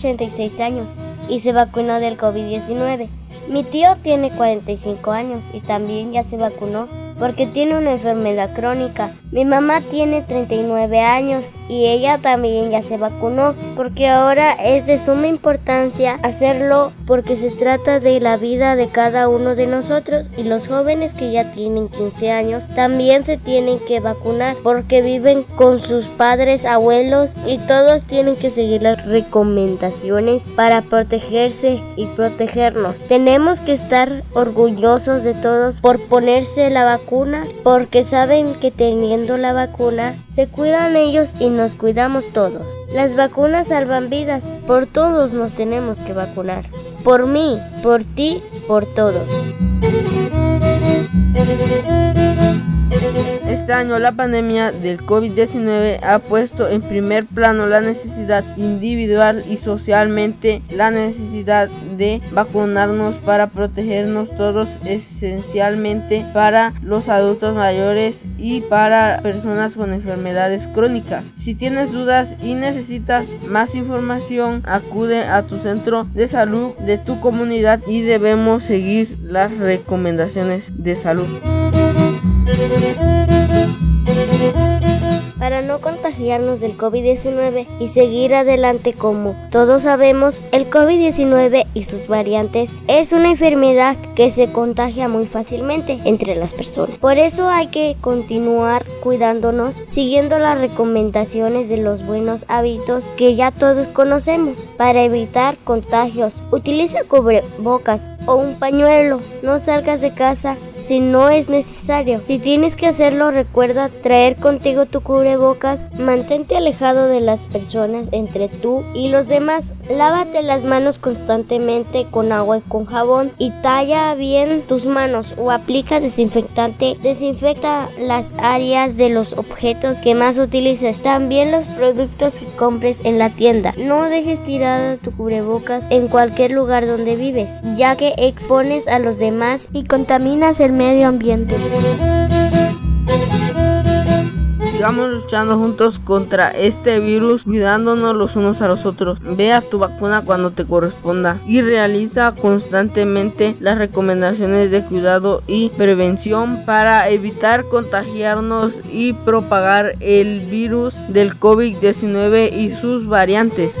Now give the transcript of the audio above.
36 años y se vacunó del COVID-19. Mi tío tiene 45 años y también ya se vacunó porque tiene una enfermedad crónica. Mi mamá tiene 39 años y ella también ya se vacunó porque ahora es de suma importancia hacerlo porque se trata de la vida de cada uno de nosotros y los jóvenes que ya tienen 15 años también se tienen que vacunar porque viven con sus padres, abuelos y todos tienen que seguir las recomendaciones para protegerse y protegernos. Tenemos que estar orgullosos de todos por ponerse la vacuna porque saben que teniendo la vacuna se cuidan ellos y nos cuidamos todos. Las vacunas salvan vidas, por todos nos tenemos que vacunar. Por mí, por ti, por todos. Este año la pandemia del COVID-19 ha puesto en primer plano la necesidad individual y socialmente la necesidad de vacunarnos para protegernos todos esencialmente para los adultos mayores y para personas con enfermedades crónicas. Si tienes dudas y necesitas más información, acude a tu centro de salud de tu comunidad y debemos seguir las recomendaciones de salud. No contagiarnos del COVID-19 y seguir adelante como todos sabemos, el COVID-19 y sus variantes es una enfermedad que se contagia muy fácilmente entre las personas. Por eso hay que continuar cuidándonos, siguiendo las recomendaciones de los buenos hábitos que ya todos conocemos para evitar contagios. Utiliza cubrebocas o un pañuelo. No salgas de casa si no es necesario. Si tienes que hacerlo, recuerda traer contigo tu cubrebocas. Mantente alejado de las personas entre tú y los demás. Lávate las manos constantemente con agua y con jabón y talla bien tus manos o aplica desinfectante. Desinfecta las áreas de los objetos que más utilices. También los productos que compres en la tienda. No dejes tirado tu cubrebocas en cualquier lugar donde vives, ya que expones a los demás y contaminas el medio ambiente. Sigamos luchando juntos contra este virus, cuidándonos los unos a los otros. Ve a tu vacuna cuando te corresponda y realiza constantemente las recomendaciones de cuidado y prevención para evitar contagiarnos y propagar el virus del COVID-19 y sus variantes.